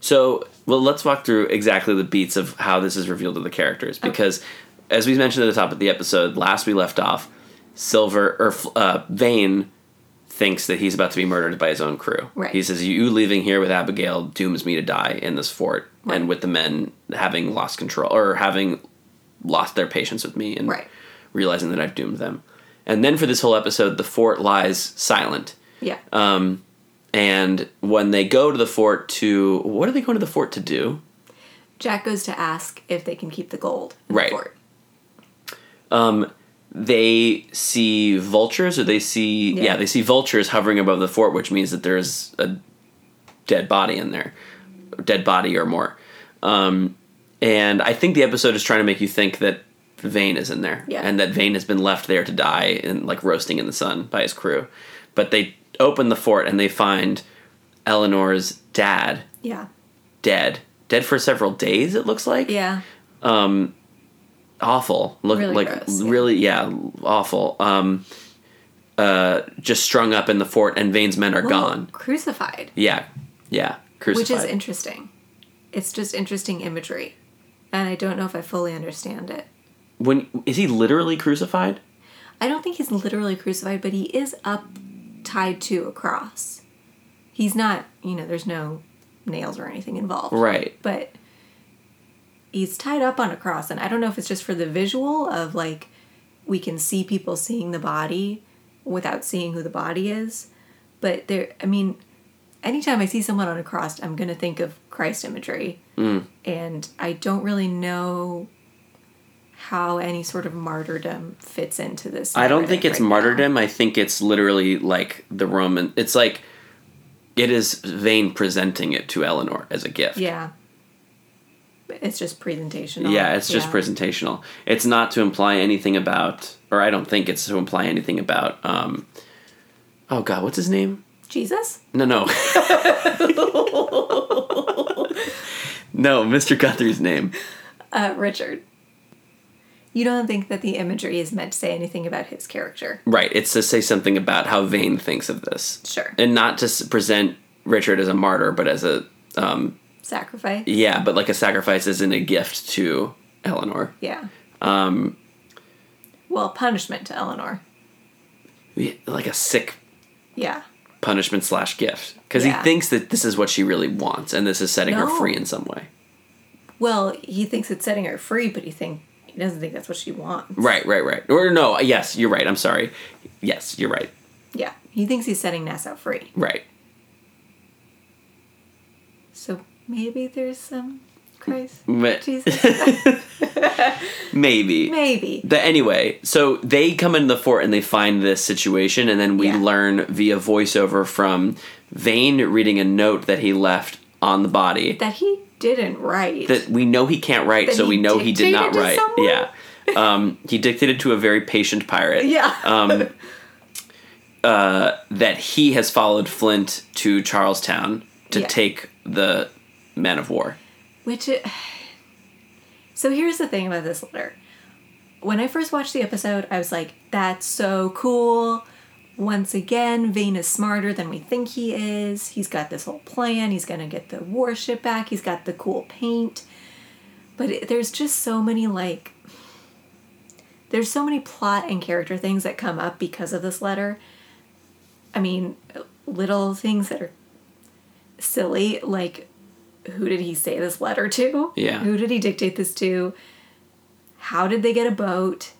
So, well, let's walk through exactly the beats of how this is revealed to the characters because, as we mentioned at the top of the episode, last we left off, Silver or uh, Vane thinks that he's about to be murdered by his own crew. Right. He says, "You leaving here with Abigail dooms me to die in this fort, Right. and with the men having lost control or having lost their patience with me and Right. realizing that I've doomed them." And then for this whole episode, the fort lies silent. Yeah. Um, and when they go to the fort to what are they going to the fort to do? Jack goes to ask if they can keep the gold in Right. the fort. They see vultures, or they see yeah. Yeah. they see vultures hovering above the fort, which means that there's a dead body in there, dead body or more. Um, and I think the episode is trying to make you think that Vane is in there, Yeah. and that Vane has been left there to die and like roasting in the sun by his crew. But they open the fort and they find Eleanor's dad Yeah. dead, dead for several days. It looks like Yeah. awful. Look Really like gross, yeah. really yeah, awful. Um, uh, just strung up in the fort, and Vane's men are Well, gone. Crucified. Yeah, yeah, crucified. Which is interesting. It's just interesting imagery. And I don't know if I fully understand it. when is he literally crucified? I don't think he's literally crucified, but he is up tied to a cross. He's not, you know, there's no nails or anything involved. Right. But he's tied up on a cross. And I don't know if it's just for the visual of like we can see people seeing the body without seeing who the body is. But there, I mean, anytime I see someone on a cross, I'm going to think of Christ imagery. Mm. And I don't really know how any sort of martyrdom fits into this. I don't think it's right now. martyrdom. I think it's literally like the Roman. It's like it is Vane presenting it to Eleanor as a gift. Yeah. It's just presentational. Yeah, it's just Yeah. presentational. It's not to imply anything about, or I don't think it's to imply anything about. Um, oh God, what's his name? Jesus? No, no. no, Mr. Guthrie's name. Uh, Richard. You don't think that the imagery is meant to say anything about his character? Right. It's to say something about how Vane thinks of this. Sure. And not to present Richard as a martyr, but as a, um, Sacrifice? yeah, but like a sacrifice isn't a gift to Eleanor. Yeah. Um. Well, punishment to Eleanor. Like a sick Yeah. Punishment slash gift. Because Yeah. he thinks that this is what she really wants and this is setting her free in some way. Well, he thinks it's setting her free, but he think he doesn't think that's what she wants. Right, right, right. Or no, yes, you're right. I'm sorry. Yes, you're right. Yeah. He thinks he's setting Nassau free. Right. So maybe there's some Christ. Ma- Jesus. Maybe. maybe. But anyway, so they come into the fort and they find this situation, and then we Yeah. learn via voiceover from Vane reading a note that he left on the body That he didn't write. that we know he can't write, That so we know he did not write. Yeah. Um, he dictated to a very patient pirate. yeah. Um, uh, that he has followed Flint to Charlestown to Yeah. take the man of war. Which it, so here's the thing about this letter. When I first watched the episode, I was like, "That's so cool." Once again, Vane is smarter than we think he is. He's got this whole plan. He's gonna get the warship back. He's got the cool paint. But it, there's just so many like, there's so many plot and character things that come up because of this letter. I mean, little things that are silly. Like, who did he say this letter to? Yeah. Who did he dictate this to? How did they get a boat?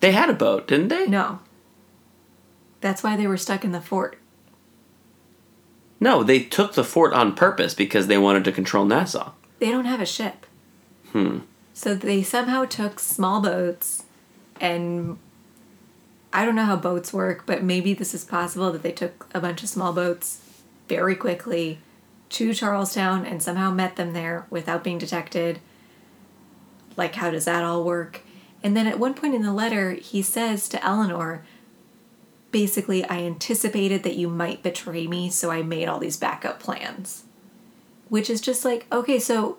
They had a boat, didn't they? No. That's why they were stuck in the fort. No, they took the fort on purpose because they wanted to control Nassau. They don't have a ship. Hmm. So they somehow took small boats and I don't know how boats work, but maybe this is possible that they took a bunch of small boats very quickly to Charlestown and somehow met them there without being detected. Like, how does that all work? And then at one point in the letter, he says to Eleanor, basically, I anticipated that you might betray me, so I made all these backup plans. Which is just like, okay, so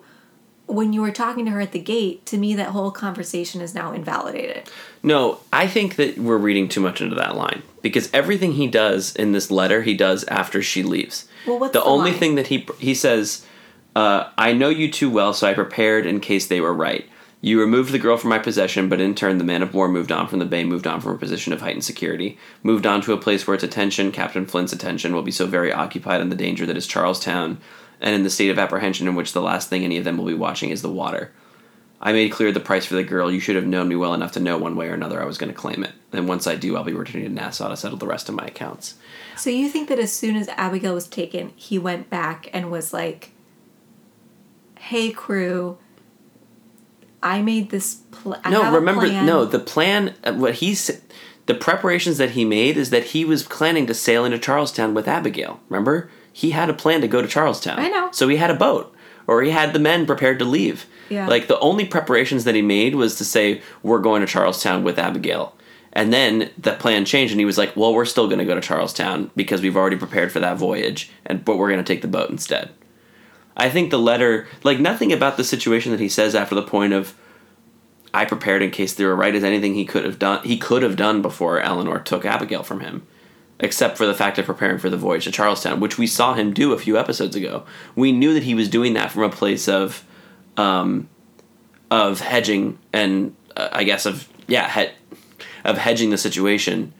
when you were talking to her at the gate, to me, that whole conversation is now invalidated. No, I think that we're reading too much into that line because everything he does in this letter, he does after she leaves. Well, what's the, the only line? thing that he he says? Uh, I know you too well, so I prepared in case they were right. You removed the girl from my possession, but in turn, the man of war moved on from the bay, moved on from a position of heightened security, moved on to a place where its attention, Captain Flint's attention, will be so very occupied in the danger that is Charlestown, and in the state of apprehension in which the last thing any of them will be watching is the water. I made clear the price for the girl. You should have known me well enough to know one way or another I was going to claim it. And once I do, I'll be returning to Nassau to settle the rest of my accounts. So you think that as soon as Abigail was taken, he went back and was like, "Hey crew, I made this pl- I no, remember, plan." no, the plan, uh, what he's, the preparations that he made is that he was planning to sail into Charlestown with Abigail. Remember? He had a plan to go to Charlestown. I know. So he had a boat, or he had the men prepared to leave. Yeah. Like the only preparations that he made was to say, we're going to Charlestown with Abigail. And then the plan changed, and he was like, "Well, we're still going to go to Charlestown because we've already prepared for that voyage, and but we're going to take the boat instead." I think the letter, like nothing about the situation that he says after the point of, "I prepared in case they were right," is anything he could have done. He could have done before Eleanor took Abigail from him, except for the fact of preparing for the voyage to Charlestown, which we saw him do a few episodes ago. We knew that he was doing that from a place of, um, of hedging and uh, I guess of yeah, he- of hedging the situation.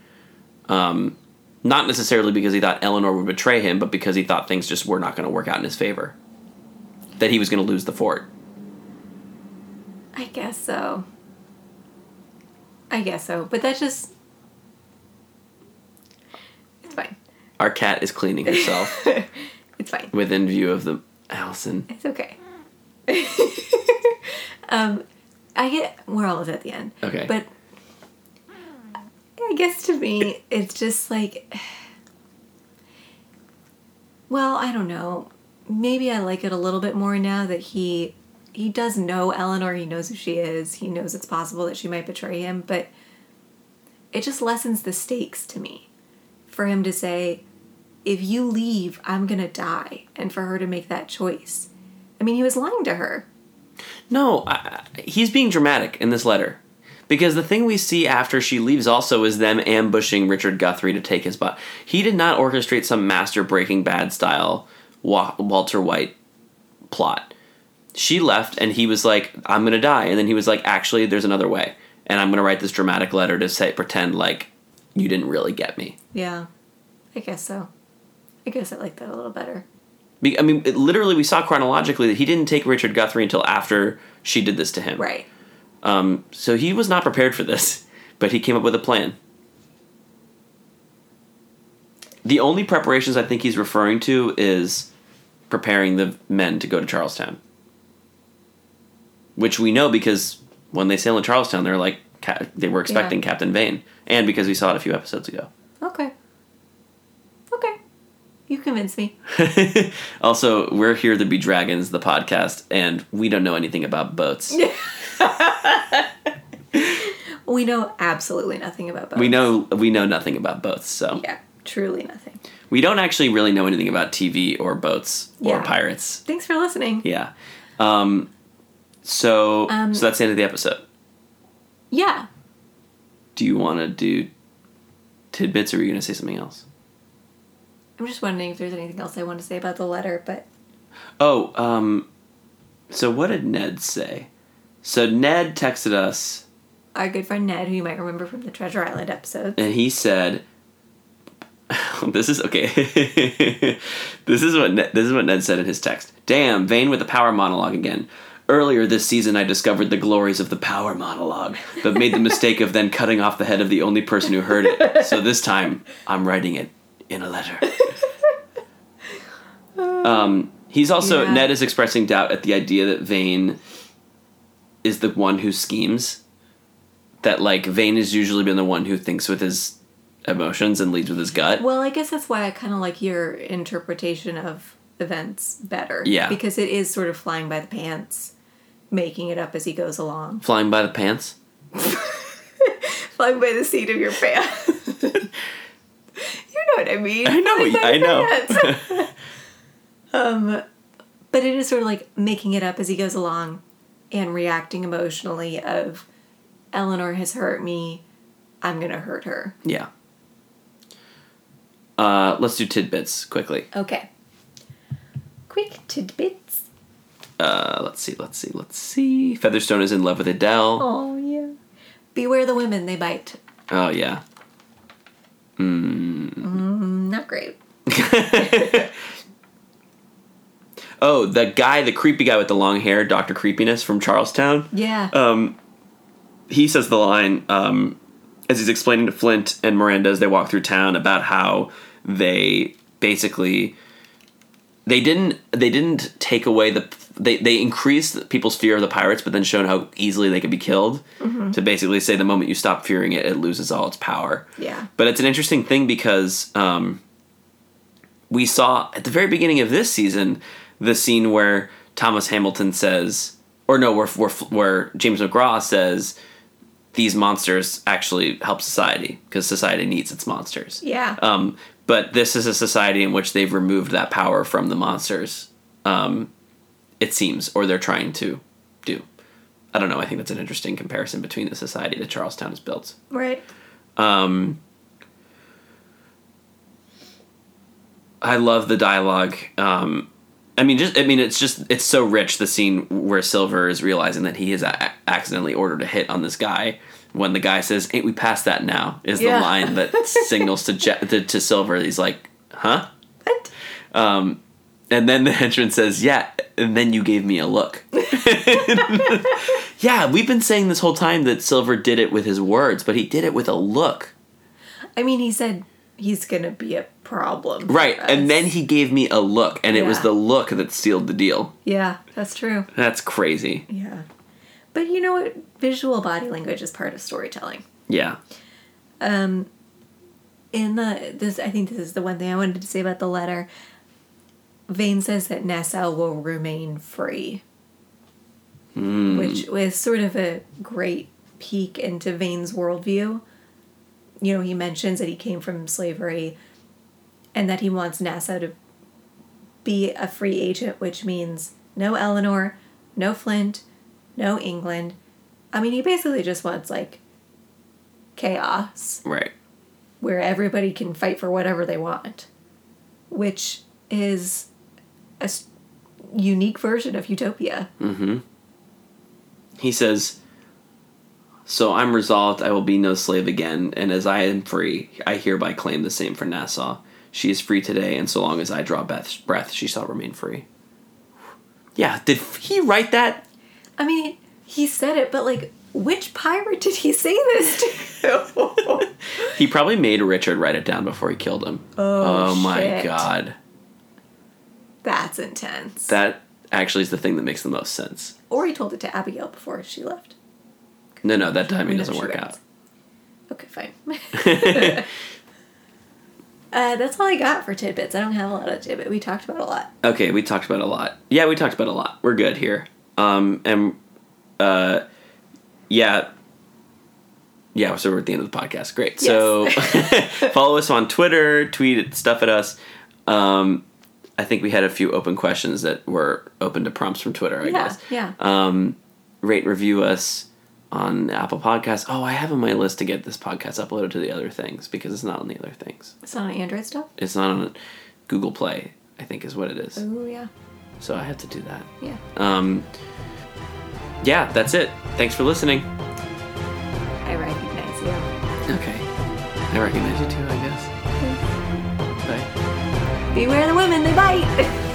Um, not necessarily because he thought Eleanor would betray him, but because he thought things just were not going to work out in his favor. That he was going to lose the fort. I guess so. I guess so, but that's just it's fine. Our cat is cleaning herself It's fine. within view of the Allison. It's okay. um, I get we're almost at the end. Okay. But I guess to me, it's just like, well, I don't know. Maybe I like it a little bit more now that he he does know Eleanor. He knows who she is. He knows it's possible that she might betray him, but it just lessens the stakes to me for him to say, if you leave, I'm gonna die, and for her to make that choice. I mean, he was lying to her. No, I, I- he's being dramatic in this letter. Because the thing we see after she leaves also is them ambushing Richard Guthrie to take his butt. He did not orchestrate some master Breaking Bad style Walter White plot. She left and he was like, I'm going to die. And then he was like, actually, there's another way. And I'm going to write this dramatic letter to say, pretend like you didn't really get me. Yeah, I guess so. I guess I like that a little better. I mean, it, literally, we saw chronologically that he didn't take Richard Guthrie until after she did this to him. Right. Um, so he was not prepared for this, but he came up with a plan. The only preparations I think he's referring to is preparing the men to go to Charlestown. Which we know because when they sail in Charlestown, they're like, they were expecting Yeah. Captain Vane. And because we saw it a few episodes ago. Okay. Okay. You convinced me. also, we're here to be dragons, the podcast, and we don't know anything about boats. We know absolutely nothing about both. we know we know nothing about both. so Yeah, truly nothing. we don't actually really know anything about TV or boats or pirates. Thanks for listening. Yeah. Um, so Um, so that's the end of the episode. Yeah. Do you want to do tidbits, or are you going to say something else? I'm just wondering if there's anything else I want to say about the letter, but Oh, um, so what did Ned say? So Ned texted us, our good friend Ned, who you might remember from the Treasure Island episode. and he said, this is okay. this is what Ned, this is what Ned said in his text. Damn, Vane with the power monologue again. Earlier this season, I discovered the glories of the power monologue, but made the mistake of then cutting off the head of the only person who heard it. So this time, I'm writing it in a letter. Um, he's also Yeah. Ned is expressing doubt at the idea that Vane is the one who schemes. That like Vane has usually been the one who thinks with his emotions and leads with his gut. Well, I guess that's why I kind of like your interpretation of events better. Yeah. Because it is sort of flying by the pants, making it up as he goes along. Flying by the pants. Flying by the seat of your pants. you know what I mean? I know. I know. um, but it is sort of like making it up as he goes along and reacting emotionally of Eleanor has hurt me. I'm going to hurt her. yeah. Uh, let's do tidbits quickly. Okay. Quick tidbits. Uh, let's see. Let's see. Let's see. Featherstone is in love with Idelle. Oh, yeah. Beware the women, they bite. Oh yeah. Not great. Oh, the guy, the creepy guy with the long hair, Doctor Creepiness from Charlestown. Yeah. Um, he says the line um, as he's explaining to Flint and Miranda as they walk through town about how they basically they didn't they didn't take away the they they increased people's fear of the pirates, but then shown how easily they could be killed. To basically say the moment you stop fearing it, it loses all its power. Yeah. But it's an interesting thing because um, we saw at the very beginning of this season the scene where Thomas Hamilton says, or no, where where, where James McGraw says these monsters actually help society because society needs its monsters. yeah. Um, but this is a society in which they've removed that power from the monsters. Um, it seems, or they're trying to do. I don't know. I think that's an interesting comparison between the society that Charlestown has built. right. Um, I love the dialogue. Um, I mean, just I mean, it's just it's so rich. The scene where Silver is realizing that he has a- accidentally ordered a hit on this guy. When the guy says, "Ain't we past that now?" is Yeah. the line that signals to, Je- to to Silver. He's like, "Huh?" What? Um, and then the henchman says, "Yeah." And then you gave me a look. yeah, we've been saying this whole time that Silver did it with his words, but he did it with a look. I mean, he said he's gonna be a problem. Right, and then he gave me a look, and it was the look that sealed the deal. Yeah, that's true. That's crazy. Yeah. But you know what? Visual body language is part of storytelling. Yeah. Um, in the this, I think this is the one thing I wanted to say about the letter. Vane says that Nassau will remain free, which was sort of a great peek into Vane's worldview. You know, he mentions that he came from slavery, and that he wants Nassau to be a free agent, which means no Eleanor, no Flint, no England. I mean, he basically just wants like chaos Right. where everybody can fight for whatever they want, which is a unique version of utopia. Mm-hmm. He says, So I'm resolved I will be no slave again, and as I am free, I hereby claim the same for Nassau. She is free today, and so long as I draw Beth's breath, she shall remain free. Yeah, did he write that? I mean, he said it, but like, which pirate did he say this to? He probably made Richard write it down before he killed him. Oh, oh, my shit. god. That's intense. That actually is the thing that makes the most sense. or he told it to Abigail before she left. No, no, that timing doesn't work out. Okay, fine. uh, that's all I got for tidbits. I don't have a lot of tidbit. We talked about a lot. Okay, we talked about a lot. Yeah, we talked about a lot. We're good here. Um, and uh, yeah, yeah. So we're at the end of the podcast. Great. So follow us on Twitter, tweet stuff at us. Um, I think we had a few open questions that were open to prompts from Twitter. I Yeah, guess. yeah. Um, rate and review us on Apple Podcasts. Oh, I have on my list to get this podcast uploaded to the other things because it's not on the other things. It's not on Android stuff. It's not on Google Play. I think is what it is. Oh yeah, So I have to do that. yeah. Um, yeah, that's it. Thanks for listening. I recognize you. Okay. I recognize you too, I guess. Bye. Beware the women, they bite.